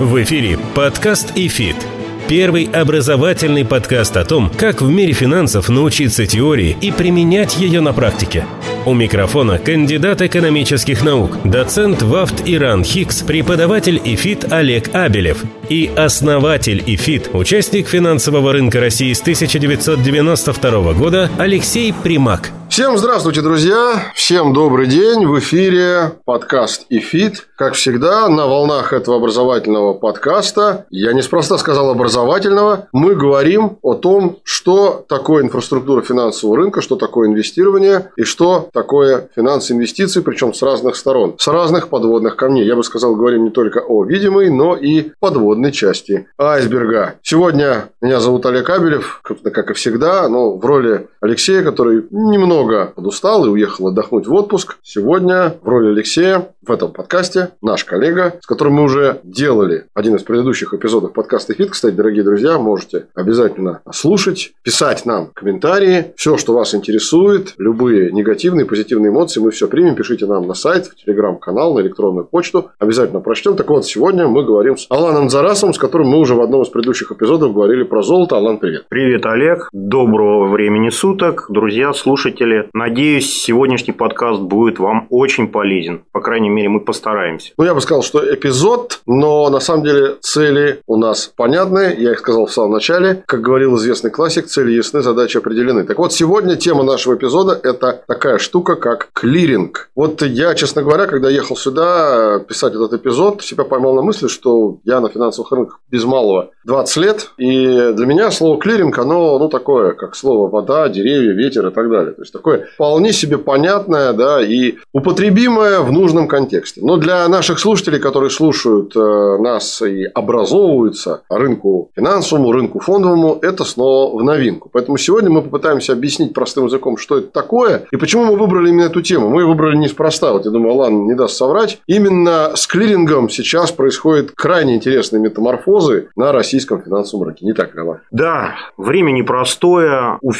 В эфире подкаст «ИФИТ». Первый образовательный подкаст о том, как в мире финансов научиться теории и применять ее на практике. У микрофона кандидат экономических наук, доцент ВАВТ и РАНХиГС, преподаватель ИФИТ Олег Абелев и основатель ИФИТ, участник финансового рынка России с 1992 года Алексей Примак. Всем здравствуйте, друзья! Всем добрый день! В эфире подкаст «ИФИТ». Как всегда, на волнах этого образовательного подкаста, я неспроста сказал образовательного, мы говорим о том, что такое инфраструктура финансового рынка, что такое инвестирование и что такое финансы инвестиций, причем с разных сторон, с разных подводных камней. Я бы сказал, говорим не только о видимой, но и подводной части айсберга. Сегодня меня зовут Олег Абелев, как и всегда, но в роли Алексея, который немного подустал и уехал отдохнуть в отпуск. Сегодня в роли Алексея в этом подкасте наш коллега, с которым мы уже делали один из предыдущих эпизодов подкаста «Фит». Кстати, дорогие друзья, можете обязательно слушать, писать нам комментарии, все, что вас интересует, любые негативные, позитивные эмоции, мы все примем, пишите нам на сайт, в телеграм-канал, на электронную почту, обязательно прочтем. Так вот, сегодня мы говорим с Аланом Зарасом, с которым мы уже в одном из предыдущих эпизодов говорили про золото. Алан, привет. Привет, Олег. Доброго времени суток, друзья, слушатели. Надеюсь, сегодняшний подкаст будет вам очень полезен. По крайней мере, мы постараемся. Ну, я бы сказал, что эпизод, но на самом деле цели у нас понятны. Я их сказал в самом начале. Как говорил известный классик, цели ясны, задачи определены. Так вот, сегодня тема нашего эпизода – это такая штука, как клиринг. Вот я, честно говоря, когда ехал сюда писать этот эпизод, себя поймал на мысли, что я на финансовых рынках без малого 20 лет, и для меня слово клиринг, оно ну, такое, как слово вода, деревья, ветер и так далее. То есть, такое вполне себе понятное да, и употребимое в нужном контексте. Но для наших слушателей, которые слушают э, нас и образовываются рынку финансовому, рынку фондовому, это снова в новинку. Поэтому сегодня мы попытаемся объяснить простым языком, что это такое и почему мы выбрали именно эту тему. Мы выбрали неспроста. Вот я думаю, Алан не даст соврать. Именно с клирингом сейчас происходят крайне интересные метаморфозы на российском финансовом рынке. Не так, Алан? Да, время непростое. У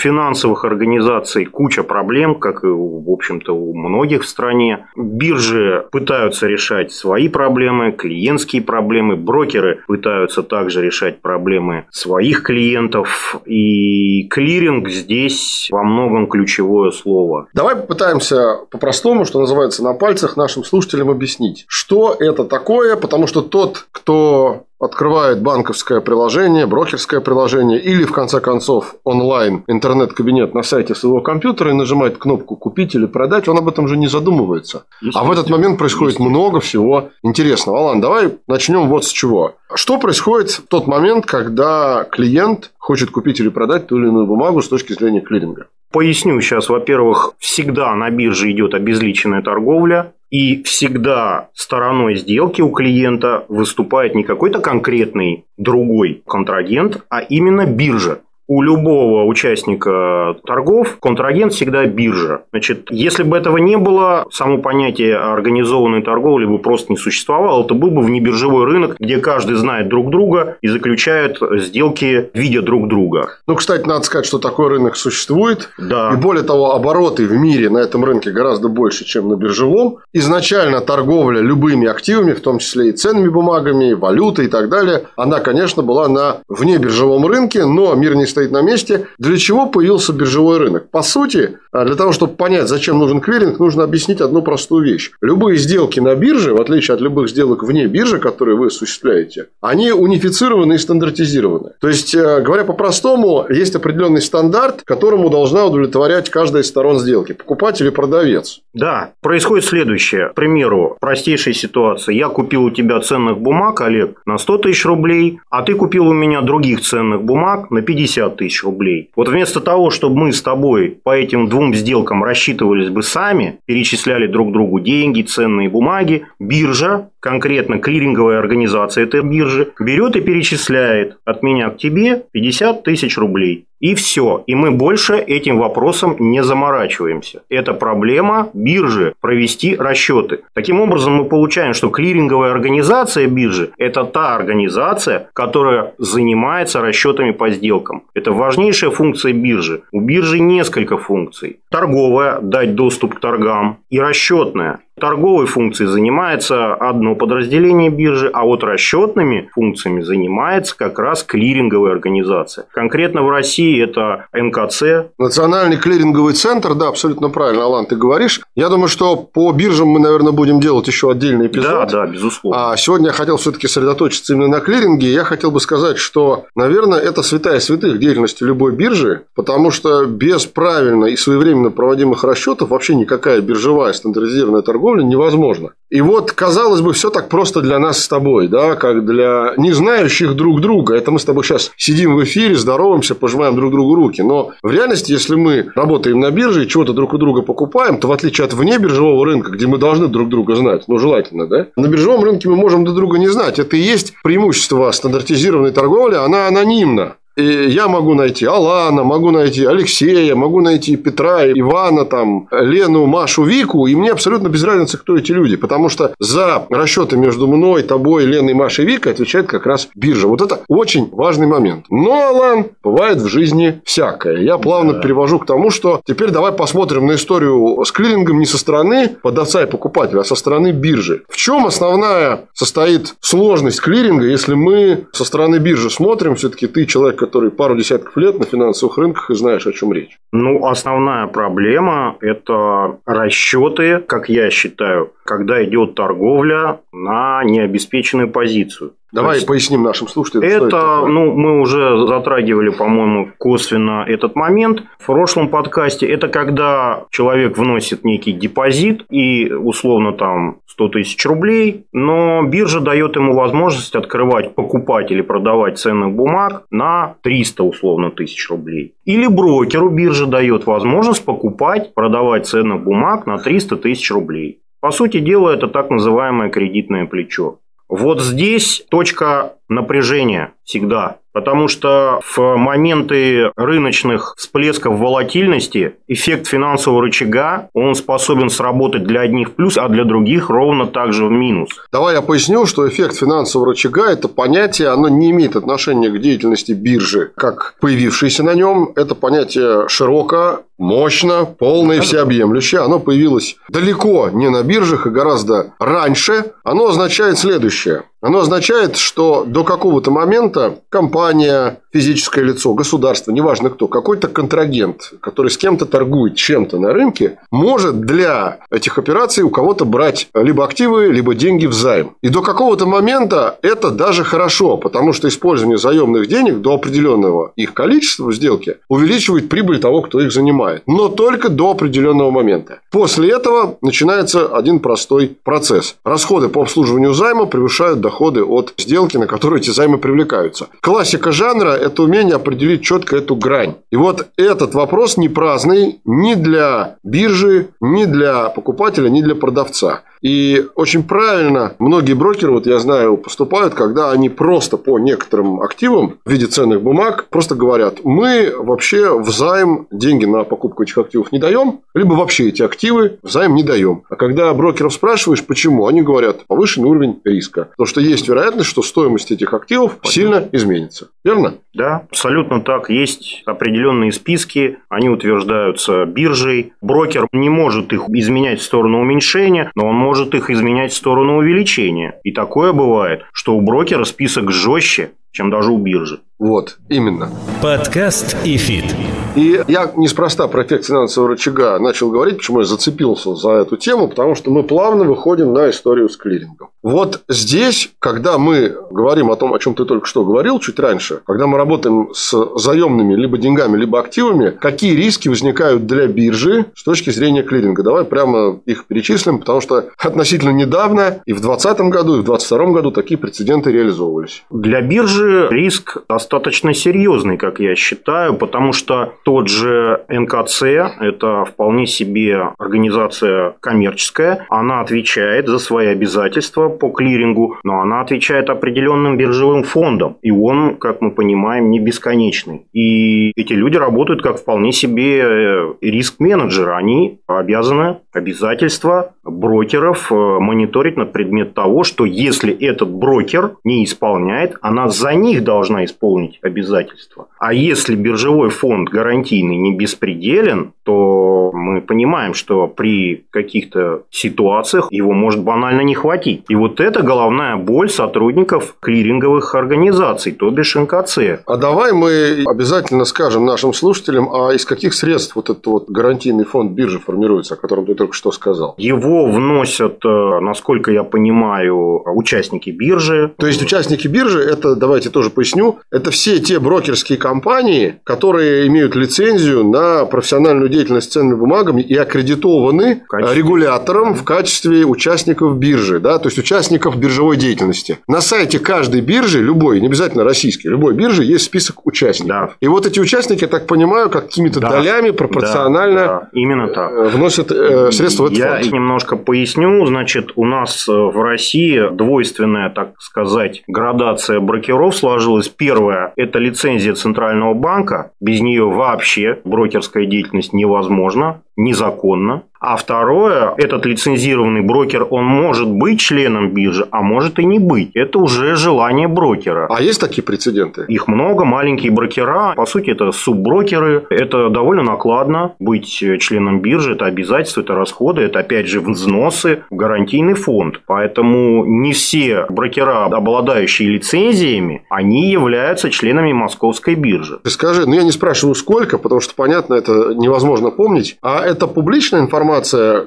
финансовых организаций куча проблем, как и, в общем-то, у многих в стране. Биржи пытаются решать свои проблемы, клиентские проблемы. Брокеры пытаются также решать проблемы своих клиентов. И клиринг здесь во многом ключевое слово. Давай попытаемся по-простому, что называется, на пальцах нашим слушателям объяснить, что это такое, потому что тот, кто открывает банковское приложение, брокерское приложение или, в конце концов, онлайн интернет-кабинет на сайте своего компьютера и нажимает кнопку «Купить» или «Продать», он об этом же не задумывается. А в этот момент происходит много всего интересного. Алан, давай начнем вот с чего. Что происходит в тот момент, когда клиент хочет купить или продать ту или иную бумагу с точки зрения клиринга? Поясню сейчас. Во-первых, всегда на бирже идет обезличенная торговля. И всегда стороной сделки у клиента выступает не какой-то конкретный другой контрагент, а именно биржа у любого участника торгов контрагент всегда биржа. Значит, если бы этого не было, само понятие организованной торговли бы просто не существовало. Это был бы внебиржевой рынок, где каждый знает друг друга и заключает сделки, видя друг друга. Ну, кстати, надо сказать, что такой рынок существует. Да. И более того, обороты в мире на этом рынке гораздо больше, чем на биржевом. Изначально торговля любыми активами, в том числе и ценными бумагами, валютой и так далее, она, конечно, была на внебиржевом рынке, но мир не стоит на месте. Для чего появился биржевой рынок? По сути, а, для того, чтобы понять, зачем нужен клиринг, нужно объяснить одну простую вещь. Любые сделки на бирже, в отличие от любых сделок вне биржи, которые вы осуществляете, они унифицированы и стандартизированы. То есть, э, говоря по-простому, есть определенный стандарт, которому должна удовлетворять каждая из сторон сделки, покупатель и продавец. Да, происходит следующее. К примеру, простейшая ситуация. Я купил у тебя ценных бумаг, Олег, на 100 тысяч рублей, а ты купил у меня других ценных бумаг на 50 50 тысяч рублей. Вот вместо того, чтобы мы с тобой по этим двум сделкам рассчитывались бы сами, перечисляли друг другу деньги, ценные бумаги, биржа, конкретно клиринговая организация этой биржи, берет и перечисляет от меня к тебе 50 тысяч рублей. И все. И мы больше этим вопросом не заморачиваемся. Это проблема биржи провести расчеты. Таким образом, мы получаем, что клиринговая организация биржи – это та организация, которая занимается расчетами по сделкам. Это важнейшая функция биржи. У биржи несколько функций. Торговая – дать доступ к торгам. И расчетная торговой функцией занимается одно подразделение биржи, а вот расчетными функциями занимается как раз клиринговая организация. Конкретно в России это НКЦ. Национальный клиринговый центр, да, абсолютно правильно, Алан, ты говоришь. Я думаю, что по биржам мы, наверное, будем делать еще отдельный эпизод. Да, да, безусловно. А сегодня я хотел все-таки сосредоточиться именно на клиринге. Я хотел бы сказать, что, наверное, это святая святых деятельности любой биржи, потому что без правильно и своевременно проводимых расчетов вообще никакая биржевая стандартизированная торговля невозможна. И вот, казалось бы, все так просто для нас с тобой, да, как для не знающих друг друга. Это мы с тобой сейчас сидим в эфире, здороваемся, пожимаем друг другу руки. Но в реальности, если мы работаем на бирже и чего-то друг у друга покупаем, то в отличие от вне биржевого рынка, где мы должны друг друга знать, ну, желательно, да, на биржевом рынке мы можем друг друга не знать. Это и есть преимущество стандартизированной торговли, она анонимна. И я могу найти Алана, могу найти Алексея, могу найти Петра, Ивана, там, Лену, Машу, Вику, и мне абсолютно без разницы, кто эти люди, потому что за расчеты между мной, тобой, Леной, Машей, Викой отвечает как раз биржа. Вот это очень важный момент. Но, Алан, бывает в жизни всякое. Я плавно да. перевожу к тому, что теперь давай посмотрим на историю с клирингом не со стороны продавца и покупателя, а со стороны биржи. В чем основная состоит сложность клиринга, если мы со стороны биржи смотрим, все-таки ты человек, который пару десятков лет на финансовых рынках и знаешь, о чем речь? Ну, основная проблема – это расчеты, как я считаю, когда идет торговля на необеспеченную позицию. Давай есть, поясним нашим слушателям. Это, это ну, мы уже затрагивали, по-моему, косвенно этот момент в прошлом подкасте. Это когда человек вносит некий депозит и условно там 100 тысяч рублей, но биржа дает ему возможность открывать, покупать или продавать ценных бумаг на 300 условно тысяч рублей. Или брокеру биржа дает возможность покупать, продавать ценных бумаг на 300 тысяч рублей. По сути дела, это так называемое кредитное плечо. Вот здесь точка напряжения всегда. Потому что в моменты рыночных всплесков волатильности эффект финансового рычага, он способен сработать для одних в плюс, а для других ровно так же в минус. Давай я поясню, что эффект финансового рычага – это понятие, оно не имеет отношения к деятельности биржи, как появившееся на нем. Это понятие широко, мощно, полное и всеобъемлющее. Оно появилось далеко не на биржах и гораздо раньше. Оно означает следующее. Оно означает, что до какого-то момента компания, физическое лицо, государство, неважно кто, какой-то контрагент, который с кем-то торгует чем-то на рынке, может для этих операций у кого-то брать либо активы, либо деньги в займ. И до какого-то момента это даже хорошо, потому что использование заемных денег до определенного их количества в сделке увеличивает прибыль того, кто их занимает. Но только до определенного момента. После этого начинается один простой процесс. Расходы по обслуживанию займа превышают доходы от сделки, на которую эти займы привлекаются. Классика жанра – это умение определить четко эту грань. И вот этот вопрос не праздный ни для биржи, ни для покупателя, ни для продавца. И очень правильно многие брокеры, вот я знаю, поступают, когда они просто по некоторым активам в виде ценных бумаг просто говорят, мы вообще в займ деньги на покупку этих активов не даем, либо вообще эти активы в займ не даем. А когда брокеров спрашиваешь, почему, они говорят, повышенный уровень риска. Потому что есть вероятность, что стоимость этих активов сильно изменится. Верно? Да, абсолютно так. Есть определенные списки, они утверждаются биржей. Брокер не может их изменять в сторону уменьшения, но он может их изменять в сторону увеличения. И такое бывает, что у брокера список жестче, чем даже у биржи. Вот, именно. Подкаст ИФИТ. И я неспроста про эффект финансового рычага начал говорить, почему я зацепился за эту тему, потому что мы плавно выходим на историю с клирингом. Вот здесь, когда мы говорим о том, о чем ты только что говорил чуть раньше, когда мы работаем с заемными либо деньгами, либо активами, какие риски возникают для биржи с точки зрения клиринга? Давай прямо их перечислим, потому что относительно недавно и в 2020 году, и в 2022 году такие прецеденты реализовывались. Для биржи риск достаточно серьезный, как я считаю, потому что тот же НКЦ, это вполне себе организация коммерческая, она отвечает за свои обязательства по клирингу, но она отвечает определенным биржевым фондам. И он, как мы понимаем, не бесконечный. И эти люди работают как вполне себе э, риск-менеджеры. Они обязаны обязательства брокеров э, мониторить на предмет того, что если этот брокер не исполняет, она за них должна исполнить обязательства. А если биржевой фонд гарантийный не беспределен, то мы понимаем, что при каких-то ситуациях его может банально не хватить. И вот это головная боль сотрудников клиринговых организаций, то бишь НКЦ. А давай мы обязательно скажем нашим слушателям, а из каких средств вот этот вот гарантийный фонд биржи формируется, о котором ты только что сказал? Его вносят, э, насколько я понимаю, участники биржи. То есть участники биржи, это, давайте тоже поясню, это все те брокерские компании, которые имеют лицензию на профессиональную деятельность с ценными бумагами и аккредитованы в регулятором в качестве участников биржи, да, то есть участников биржевой деятельности. На сайте каждой биржи, любой, не обязательно российской, любой биржи есть список участников. Да. И вот эти участники, я так понимаю, какими-то да. долями пропорционально да. Да. Именно так. Э, вносят э, средства в этот Я фонд. немножко поясню. Значит, у нас э, в России двойственная, так сказать, градация брокеров сложилась. Первая – это лицензия Центрального банка. Без нее вообще брокерская деятельность невозможна незаконно. А второе, этот лицензированный брокер, он может быть членом биржи, а может и не быть. Это уже желание брокера. А есть такие прецеденты? Их много, маленькие брокера. По сути, это субброкеры. Это довольно накладно быть членом биржи. Это обязательства, это расходы, это опять же взносы в гарантийный фонд. Поэтому не все брокера, обладающие лицензиями, они являются членами московской биржи. Ты скажи, ну я не спрашиваю сколько, потому что, понятно, это невозможно помнить. А это публичная информация,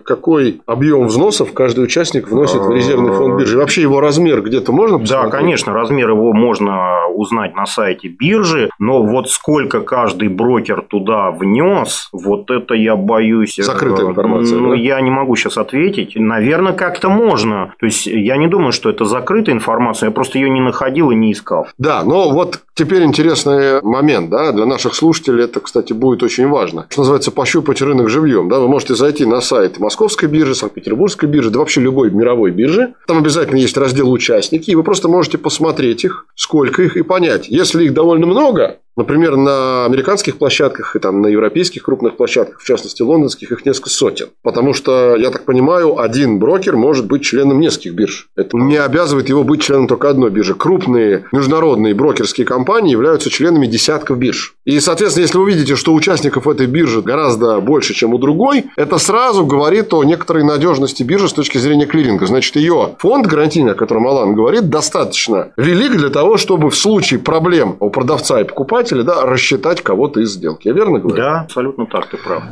какой объем взносов каждый участник вносит в резервный фонд биржи? вообще его размер где-то можно посмотреть? Да, конечно, размер его можно узнать на сайте биржи, но вот сколько каждый брокер туда внес, вот это я боюсь. Э, Закрытая информация. Ну, да? я не могу сейчас ответить. Наверное, как-то можно. То есть, я не думаю, что это закрытая информация, я просто ее не находил и не искал. Да, но вот теперь интересный момент, да, для наших слушателей это, кстати, будет очень важно. Что называется, пощупать рынок живьем живьем. Да, вы можете зайти на сайт Московской биржи, Санкт-Петербургской биржи, да вообще любой мировой биржи. Там обязательно есть раздел участники, и вы просто можете посмотреть их, сколько их, и понять. Если их довольно много, Например, на американских площадках и там на европейских крупных площадках, в частности лондонских, их несколько сотен. Потому что, я так понимаю, один брокер может быть членом нескольких бирж. Это не обязывает его быть членом только одной биржи. Крупные международные брокерские компании являются членами десятков бирж. И, соответственно, если вы увидите, что участников этой биржи гораздо больше, чем у другой, это сразу говорит о некоторой надежности биржи с точки зрения клиринга. Значит, ее фонд гарантийный, о котором Алан говорит, достаточно велик для того, чтобы в случае проблем у продавца и покупателя покупателя, да, рассчитать кого-то из сделки. Я верно говорю? Да, абсолютно так, ты прав.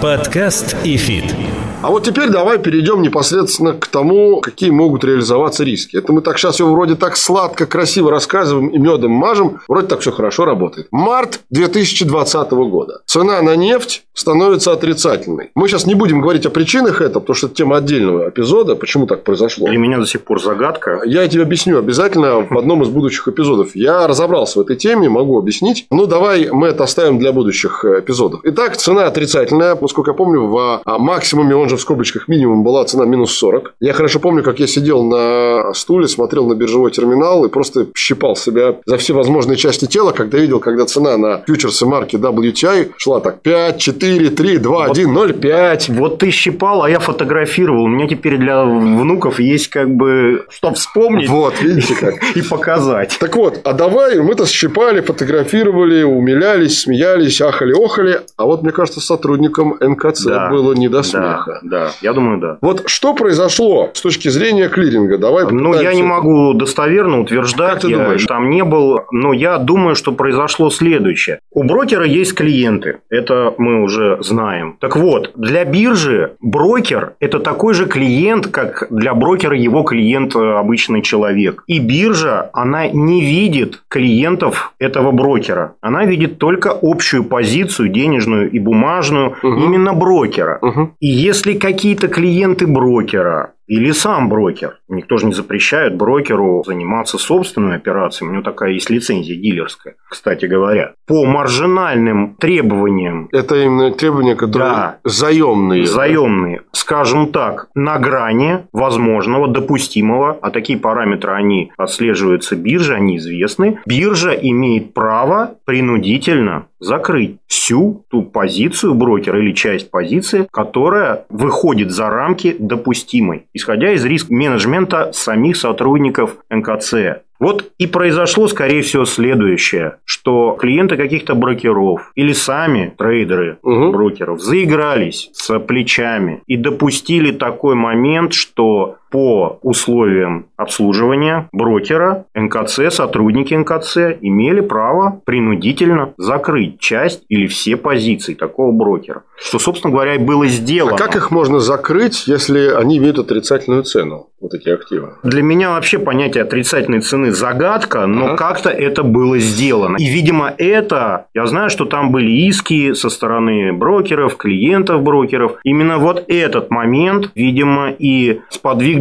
Подкаст ИФИТ. А вот теперь давай перейдем непосредственно к тому, какие могут реализоваться риски. Это мы так сейчас все вроде так сладко, красиво рассказываем и медом мажем. Вроде так все хорошо работает. Март 2020 года. Цена на нефть становится отрицательной. Мы сейчас не будем говорить о причинах этого, потому что это тема отдельного эпизода, почему так произошло. Для меня до сих пор загадка. Я тебе объясню обязательно в одном из будущих эпизодов. Я разобрался в этой теме, могу объяснить. Ну, давай мы это оставим для будущих э, эпизодов. Итак, цена отрицательная. Насколько я помню, в а, максимуме, он же в скобочках минимум, была цена минус 40. Я хорошо помню, как я сидел на стуле, смотрел на биржевой терминал и просто щипал себя за все возможные части тела, когда видел, когда цена на фьючерсы марки WTI шла так 5, 4, 3, 2, 1, 0, 5. Вот ты щипал, а я фотографировал. У меня теперь для внуков есть как бы, что вспомнить. Вот, видите как. И показать. Так вот, а давай мы-то щипали, фотографировали, умилялись, смеялись, ахали-охали. А вот, мне кажется, сотрудникам НКЦ да, было не до смеха. Да, да, я думаю, да. Вот что произошло с точки зрения клиринга? Давай Ну, я не могу достоверно утверждать. Как ты я думаешь? Там не был, но я думаю, что произошло следующее. У брокера есть клиенты. Это мы уже знаем. Так вот, для биржи брокер – это такой же клиент, как для брокера его клиент э, обычный человек. И биржа, она не видит клиентов этого брокера. Она видит только общую позицию, денежную и бумажную, угу. именно брокера. Угу. И если какие-то клиенты брокера или сам брокер. Никто же не запрещает брокеру заниматься собственными операциями. У него такая есть лицензия дилерская, кстати говоря. По маржинальным требованиям. Это именно требования, которые да, заемные. Заемные. Скажем так, на грани возможного, допустимого, а такие параметры, они отслеживаются биржей, они известны. Биржа имеет право принудительно закрыть всю ту позицию брокера или часть позиции, которая выходит за рамки допустимой, исходя из риск менеджмента самих сотрудников НКЦ. Вот и произошло, скорее всего, следующее, что клиенты каких-то брокеров или сами трейдеры угу. брокеров заигрались с плечами и допустили такой момент, что по условиям обслуживания брокера НКЦ, сотрудники НКЦ имели право принудительно закрыть часть или все позиции такого брокера. Что, собственно говоря, и было сделано. А как их можно закрыть, если они имеют отрицательную цену, вот эти активы? Для меня вообще понятие отрицательной цены загадка, но ага. как-то это было сделано. И, видимо, это, я знаю, что там были иски со стороны брокеров, клиентов брокеров. Именно вот этот момент, видимо, и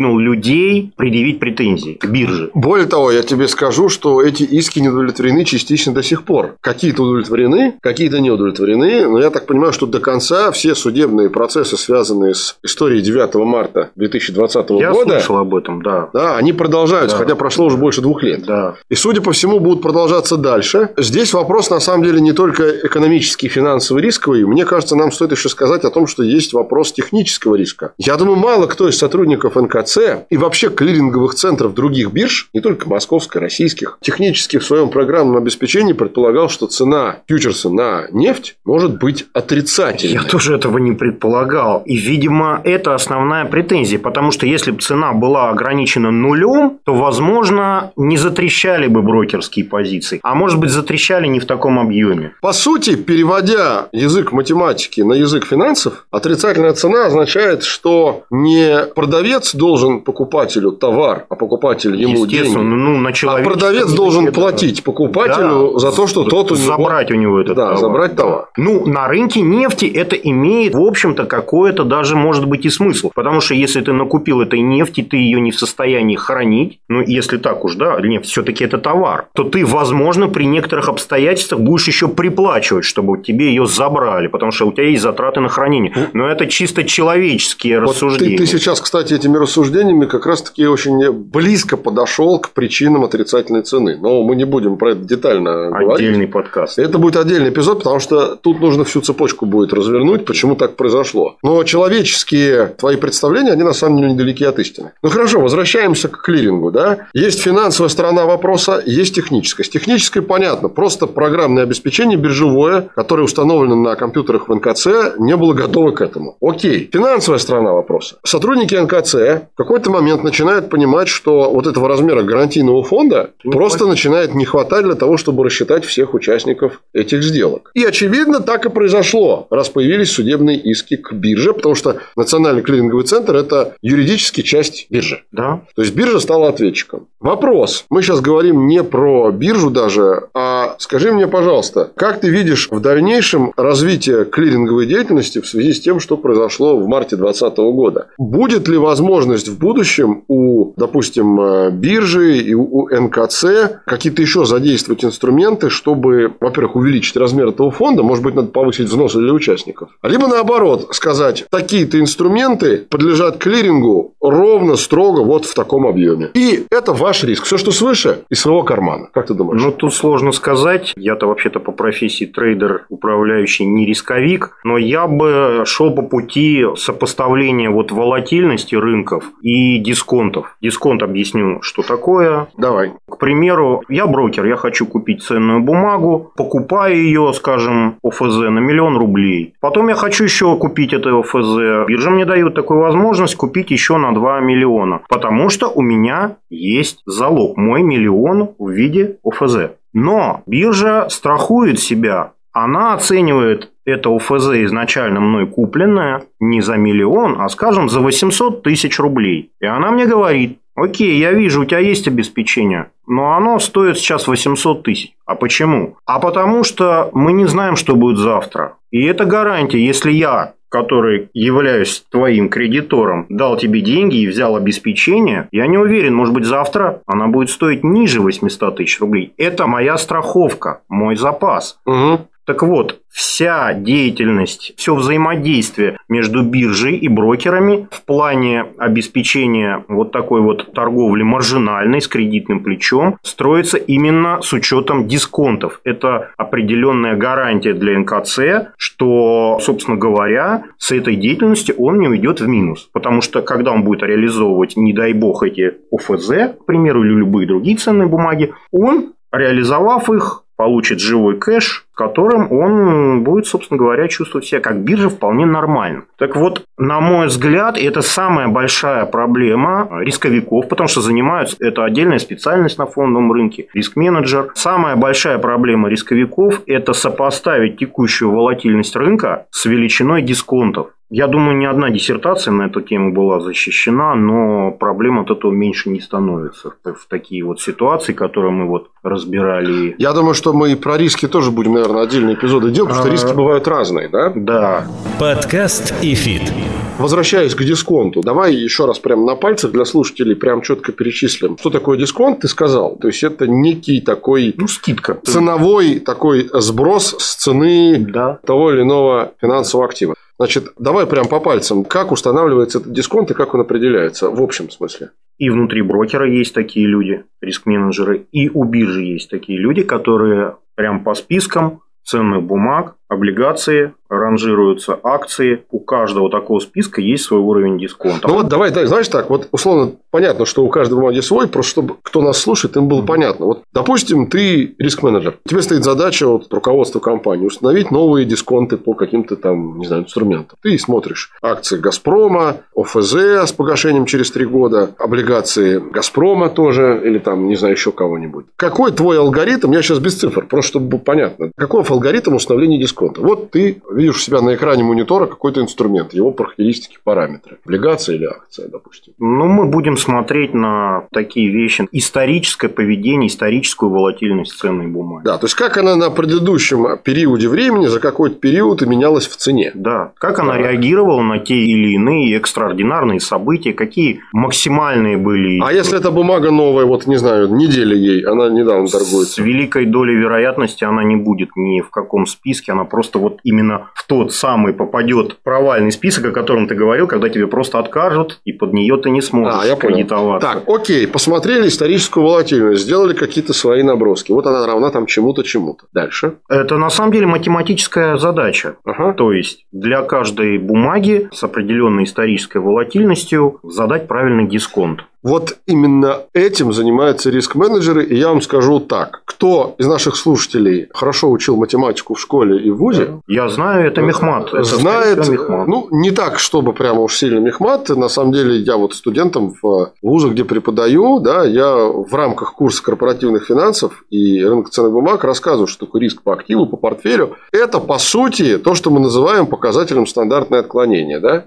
сподвигнул подвигнул людей предъявить претензии к бирже. Более того, я тебе скажу, что эти иски не удовлетворены частично до сих пор. Какие-то удовлетворены, какие-то не удовлетворены, но я так понимаю, что до конца все судебные процессы, связанные с историей 9 марта 2020 я года... Я слышал об этом, да. Да, они продолжаются, да. хотя прошло уже больше двух лет. Да. И, судя по всему, будут продолжаться дальше. Здесь вопрос, на самом деле, не только экономический, финансовый, рисковый. Мне кажется, нам стоит еще сказать о том, что есть вопрос технического риска. Я думаю, мало кто из сотрудников НКЦ ТЦ и вообще клиринговых центров других бирж, не только московской, российских, технически в своем программном обеспечении предполагал, что цена фьючерса на нефть может быть отрицательной. Я тоже этого не предполагал. И, видимо, это основная претензия. Потому что если бы цена была ограничена нулем, то, возможно, не затрещали бы брокерские позиции. А может быть, затрещали не в таком объеме. По сути, переводя язык математики на язык финансов, отрицательная цена означает, что не продавец должен должен покупателю товар, а покупатель ему деньги. Ну, на а продавец должен это... платить покупателю да, за то, что тот у него... Забрать у него этот да, товар. забрать товар. Ну, на рынке нефти это имеет, в общем-то, какое-то даже может быть и смысл. Потому что если ты накупил этой нефти, ты ее не в состоянии хранить, ну, если так уж, да, нефть все-таки это товар, то ты, возможно, при некоторых обстоятельствах будешь еще приплачивать, чтобы тебе ее забрали, потому что у тебя есть затраты на хранение. Но это чисто человеческие вот рассуждения. Ты, ты сейчас, кстати, этими рассуждениями рассуждениями как раз-таки очень близко подошел к причинам отрицательной цены. Но мы не будем про это детально Отдельный говорить. Отдельный подкаст. Это будет отдельный эпизод, потому что тут нужно всю цепочку будет развернуть, почему так произошло. Но человеческие твои представления, они на самом деле недалеки от истины. Ну хорошо, возвращаемся к клирингу. Да? Есть финансовая сторона вопроса, есть техническая. С технической понятно. Просто программное обеспечение биржевое, которое установлено на компьютерах в НКЦ, не было готово к этому. Окей. Финансовая сторона вопроса. Сотрудники НКЦ в какой-то момент начинают понимать, что вот этого размера гарантийного фонда не просто хватит. начинает не хватать для того, чтобы рассчитать всех участников этих сделок. И, очевидно, так и произошло, раз появились судебные иски к бирже, потому что Национальный клиринговый центр – это юридически часть биржи. Да. То есть, биржа стала ответчиком. Вопрос. Мы сейчас говорим не про биржу даже, а скажи мне, пожалуйста, как ты видишь в дальнейшем развитие клиринговой деятельности в связи с тем, что произошло в марте 2020 года? Будет ли возможность есть в будущем у, допустим, э, биржи и у НКЦ какие-то еще задействовать инструменты, чтобы, во-первых, увеличить размер этого фонда, может быть, надо повысить взносы для участников, либо наоборот сказать, такие-то инструменты подлежат клирингу ровно, строго, вот в таком объеме. И это ваш риск. Все, что свыше, из своего кармана. Как ты думаешь? Ну, тут сложно сказать. Я-то вообще-то по профессии трейдер, управляющий, не рисковик. Но я бы шел по пути сопоставления вот волатильности рынков и дисконтов. Дисконт объясню, что такое. Давай. К примеру, я брокер, я хочу купить ценную бумагу, покупаю ее, скажем, ОФЗ на миллион рублей. Потом я хочу еще купить это ОФЗ. Биржа мне дает такую возможность купить еще на 2 миллиона. Потому что у меня есть залог. Мой миллион в виде ОФЗ. Но биржа страхует себя. Она оценивает это УФЗ изначально мной купленное не за миллион, а, скажем, за 800 тысяч рублей. И она мне говорит, окей, я вижу, у тебя есть обеспечение, но оно стоит сейчас 800 тысяч. А почему? А потому что мы не знаем, что будет завтра. И это гарантия, если я который, являюсь твоим кредитором, дал тебе деньги и взял обеспечение, я не уверен, может быть, завтра она будет стоить ниже 800 тысяч рублей. Это моя страховка, мой запас. Угу. Так вот, вся деятельность, все взаимодействие между биржей и брокерами в плане обеспечения вот такой вот торговли маржинальной с кредитным плечом строится именно с учетом дисконтов. Это определенная гарантия для НКЦ, что, собственно говоря, с этой деятельностью он не уйдет в минус. Потому что когда он будет реализовывать, не дай бог, эти ОФЗ, к примеру, или любые другие ценные бумаги, он реализовав их, получит живой кэш, которым он будет, собственно говоря, чувствовать себя как биржа вполне нормально. Так вот, на мой взгляд, это самая большая проблема рисковиков, потому что занимаются, это отдельная специальность на фондовом рынке, риск-менеджер. Самая большая проблема рисковиков – это сопоставить текущую волатильность рынка с величиной дисконтов. Я думаю, ни одна диссертация на эту тему была защищена, но проблем от этого меньше не становится в такие вот ситуации, которые мы вот разбирали. Я думаю, что мы и про риски тоже будем, наверное, отдельные эпизоды делать, потому что риски бывают разные, да? Да. Подкаст ИФИТ. Возвращаясь к дисконту, давай еще раз прямо на пальцах для слушателей прям четко перечислим. Что такое дисконт, ты сказал? То есть, это некий такой... Ну, скидка. Ценовой такой сброс с цены Да. того или иного финансового актива. Значит, давай прям по пальцам. Как устанавливается этот дисконт и как он определяется в общем смысле? И внутри брокера есть такие люди, риск-менеджеры, и у биржи есть такие люди, которые прям по спискам ценных бумаг, облигации, ранжируются акции. У каждого такого списка есть свой уровень дисконта. Ну вот давай, давай, знаешь так, вот условно понятно, что у каждой бумаги свой, просто чтобы кто нас слушает, им было понятно. Вот, допустим, ты риск-менеджер, тебе стоит задача вот руководства компании установить новые дисконты по каким-то там, не знаю, инструментам. Ты смотришь акции Газпрома, ОФЗ с погашением через три года, облигации Газпрома тоже, или там, не знаю, еще кого-нибудь. Какой твой алгоритм, я сейчас без цифр, просто чтобы было понятно, какой алгоритм установления дисконта? Вот ты видишь у себя на экране монитора какой-то инструмент, его характеристики, параметры. Облигация или акция, допустим. Ну, мы будем смотреть на такие вещи. Историческое поведение, историческую волатильность ценной бумаги. Да, то есть, как она на предыдущем периоде времени за какой-то период и менялась в цене. Да. Как она Так. реагировала на те или иные экстраординарные события, какие максимальные были. А если эта бумага новая, вот не знаю, неделя ей, она недавно С торгуется. великой долей вероятности она не будет ни в каком списке, она просто вот именно в тот самый попадет провальный список, о котором ты говорил, когда тебе просто откажут, и под нее ты не сможешь А, я понял. кредитоваться. Так, окей, посмотрели историческую волатильность, сделали какие-то свои наброски. Вот она равна там чему-то, чему-то. Дальше. Это на самом деле математическая задача. Ага. То есть для каждой бумаги с определенной исторической волатильностью задать правильный дисконт. Вот именно этим занимаются риск-менеджеры. И я вам скажу так. Кто из наших слушателей хорошо учил математику в школе и в ВУЗе, Я знаю, это мехмат. Это, знает, мехмат. ну, не так, чтобы прямо уж сильно мехмат. На самом деле, я вот студентам в вузах, где преподаю, да, я в рамках курса корпоративных финансов и рынка ценных бумаг рассказываю, что такое риск по активу, по портфелю. Это, по сути, то, что мы называем показателем стандартное отклонение, да.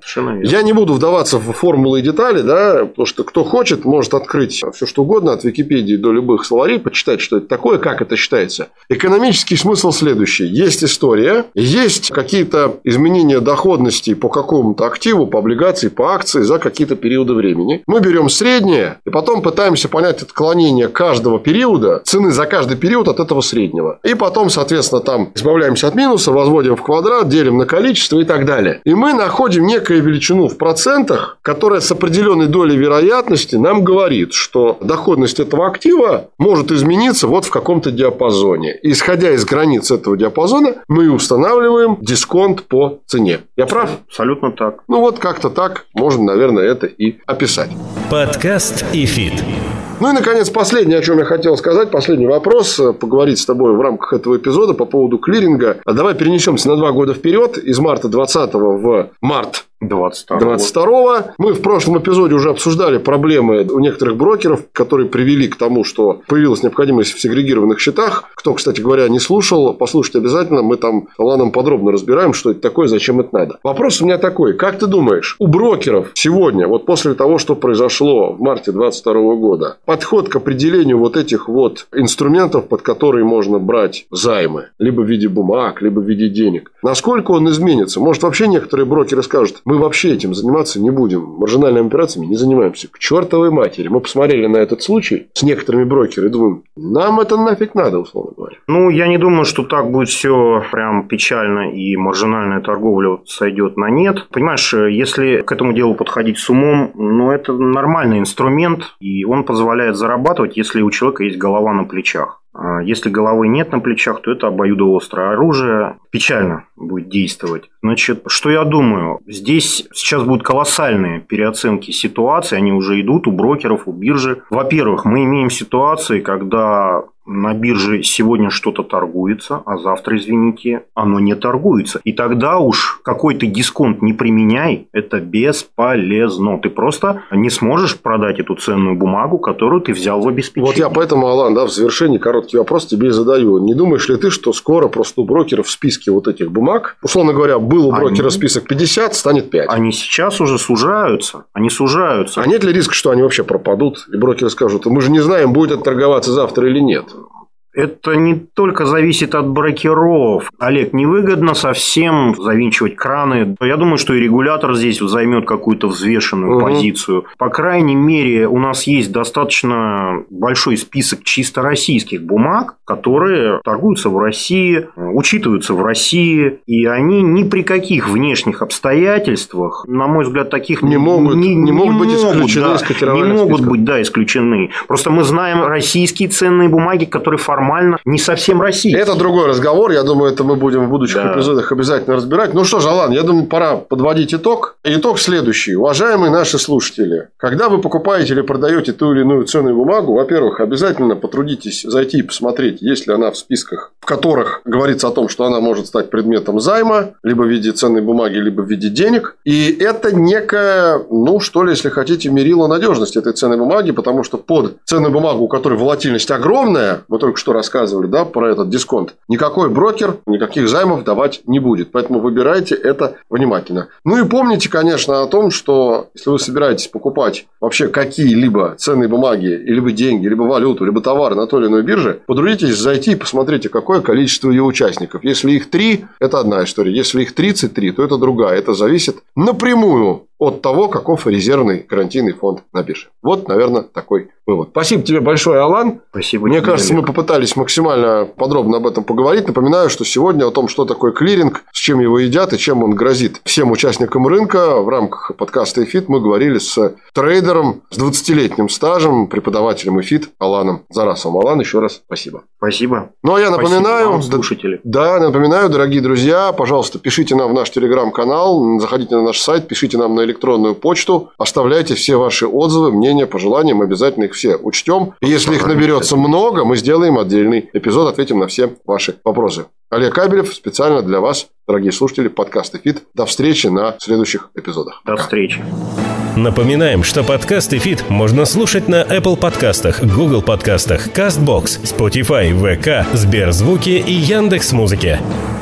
Я не буду вдаваться в формулы и детали, да, потому что кто хочет, может открыть все что угодно от Википедии до любых словарей, почитать, что это такое, как это считается. Экономический смысл следующий. Есть история, есть какие-то изменения доходности по какому-то активу, по облигации, по акции за какие-то периоды времени. Мы берем среднее и потом пытаемся понять отклонение каждого периода, цены за каждый период от этого среднего. И потом, соответственно, там избавляемся от минуса, возводим в квадрат, делим на количество и так далее. И мы находим некую величину в процентах, которая с определенной долей вероятности нам говорит, что доходность этого актива может измениться вот в каком-то диапазоне. Исходя из границ этого диапазона, мы устанавливаем дисконт по цене. Я прав? Абсолютно так. Ну вот как-то так можно, наверное, это и описать. Подкаст ИФИТ. Ну и, наконец, последнее, о чем я хотел сказать, последний вопрос, э, поговорить с тобой в рамках этого эпизода по поводу клиринга. А Давай перенесемся на два года вперед, из марта 20 в март 22 22 Мы в прошлом эпизоде уже обсуждали проблемы у некоторых брокеров, которые привели к тому, что появилась необходимость в сегрегированных счетах. Кто, кстати говоря, не слушал, послушайте обязательно. Мы там Аланом подробно разбираем, что это такое, зачем это надо. Вопрос у меня такой. Как ты думаешь, у брокеров сегодня, вот после того, что произошло в марте 22 года, подход к определению вот этих вот инструментов, под которые можно брать займы, либо в виде бумаг, либо в виде денег, насколько он изменится? Может, вообще некоторые брокеры скажут, мы вообще этим заниматься не будем, маржинальными операциями не занимаемся. К чертовой матери. Мы посмотрели на этот случай с некоторыми брокерами думаем, нам это нафиг надо, условно говоря. Ну, я не думаю, что так будет все прям печально и маржинальная торговля сойдет на нет. Понимаешь, если к этому делу подходить с умом, ну, это нормальный инструмент, и он позволяет зарабатывать, если у человека есть голова на плечах. А если головы нет на плечах, то это обоюдоострое оружие. Печально будет действовать. Значит, что я думаю? Здесь сейчас будут колоссальные переоценки ситуации. Они уже идут у брокеров, у биржи. Во-первых, мы имеем ситуации, когда на бирже сегодня что-то торгуется, а завтра, извините, оно не торгуется. И тогда уж какой-то дисконт не применяй, это бесполезно. Ты просто не сможешь продать эту ценную бумагу, которую ты взял в обеспечение. Вот я поэтому, Алан, да, в завершении короткий вопрос тебе задаю. Не думаешь ли ты, что скоро просто у брокеров в списке вот этих бумаг, условно говоря, был у брокера они, список 50, станет 5? Они сейчас уже сужаются. Они сужаются. А нет ли риска, что они вообще пропадут, и брокеры скажут, мы же не знаем, будет это торговаться завтра или нет? Это не только зависит от брокеров. Олег, невыгодно совсем завинчивать краны. Я думаю, что и регулятор здесь займет какую-то взвешенную угу. позицию. По крайней мере, у нас есть достаточно большой список чисто российских бумаг, которые торгуются в России, учитываются в России, и они ни при каких внешних обстоятельствах, на мой взгляд, таких не могут, не, не, не могут быть исключены. Да, не могут быть, да, исключены. Просто мы знаем российские ценные бумаги, которые формально формально не совсем российский. Это другой разговор. Я думаю, это мы будем в будущих да. эпизодах обязательно разбирать. Ну что ж, Алан, я думаю, пора подводить итог. Итог следующий. Уважаемые наши слушатели, когда вы покупаете или продаете ту или иную ценную бумагу, во-первых, обязательно потрудитесь зайти и посмотреть, есть ли она в списках, в которых говорится о том, что она может стать предметом займа, либо в виде ценной бумаги, либо в виде денег. И это некое, ну что ли, если хотите, мерило надежности этой ценной бумаги, потому что под ценную бумагу, у которой волатильность огромная, мы только что рассказывали, да, про этот дисконт, никакой брокер никаких займов давать не будет. Поэтому выбирайте это внимательно. Ну и помните, конечно, о том, что если вы собираетесь покупать вообще какие-либо ценные бумаги, либо деньги, либо валюту, либо товары на той или иной бирже, потрудитесь зайти и посмотрите, какое количество ее участников. Если их три, это одна история. Если их 33, то это другая. Это зависит напрямую от того, каков резервный гарантийный фонд на бирже. Вот, наверное, такой вывод. Спасибо тебе большое, Алан. Спасибо. Мне кажется, мы попытались максимально подробно об этом поговорить. Напоминаю, что сегодня о том, что такое клиринг, с чем его едят и чем он грозит всем участникам рынка, в рамках подкаста «ИФИТ» мы говорили с трейдером с 20-летним стажем, преподавателем «ИФИТ» Аланом Зарасовым. Алан, еще раз спасибо. Спасибо. Ну, а я напоминаю... Вам, слушатели. Да, напоминаю, дорогие друзья, пожалуйста, пишите нам в наш телеграм-канал, заходите на наш сайт, пишите нам на электронную почту, оставляйте все ваши отзывы, мнения, пожелания, мы обязательно их все учтем. И если их наберется много, мы сделаем отдельный эпизод, ответим на все ваши вопросы. Олег Кабелев специально для вас, дорогие слушатели подкаста «Фит». До встречи на следующих эпизодах. До встречи. Напоминаем, что подкасты «Фит» можно слушать на Apple подкастах, Google подкастах, CastBox, Spotify, VK, Сберзвуки и Яндекс.Музыке. Музыке.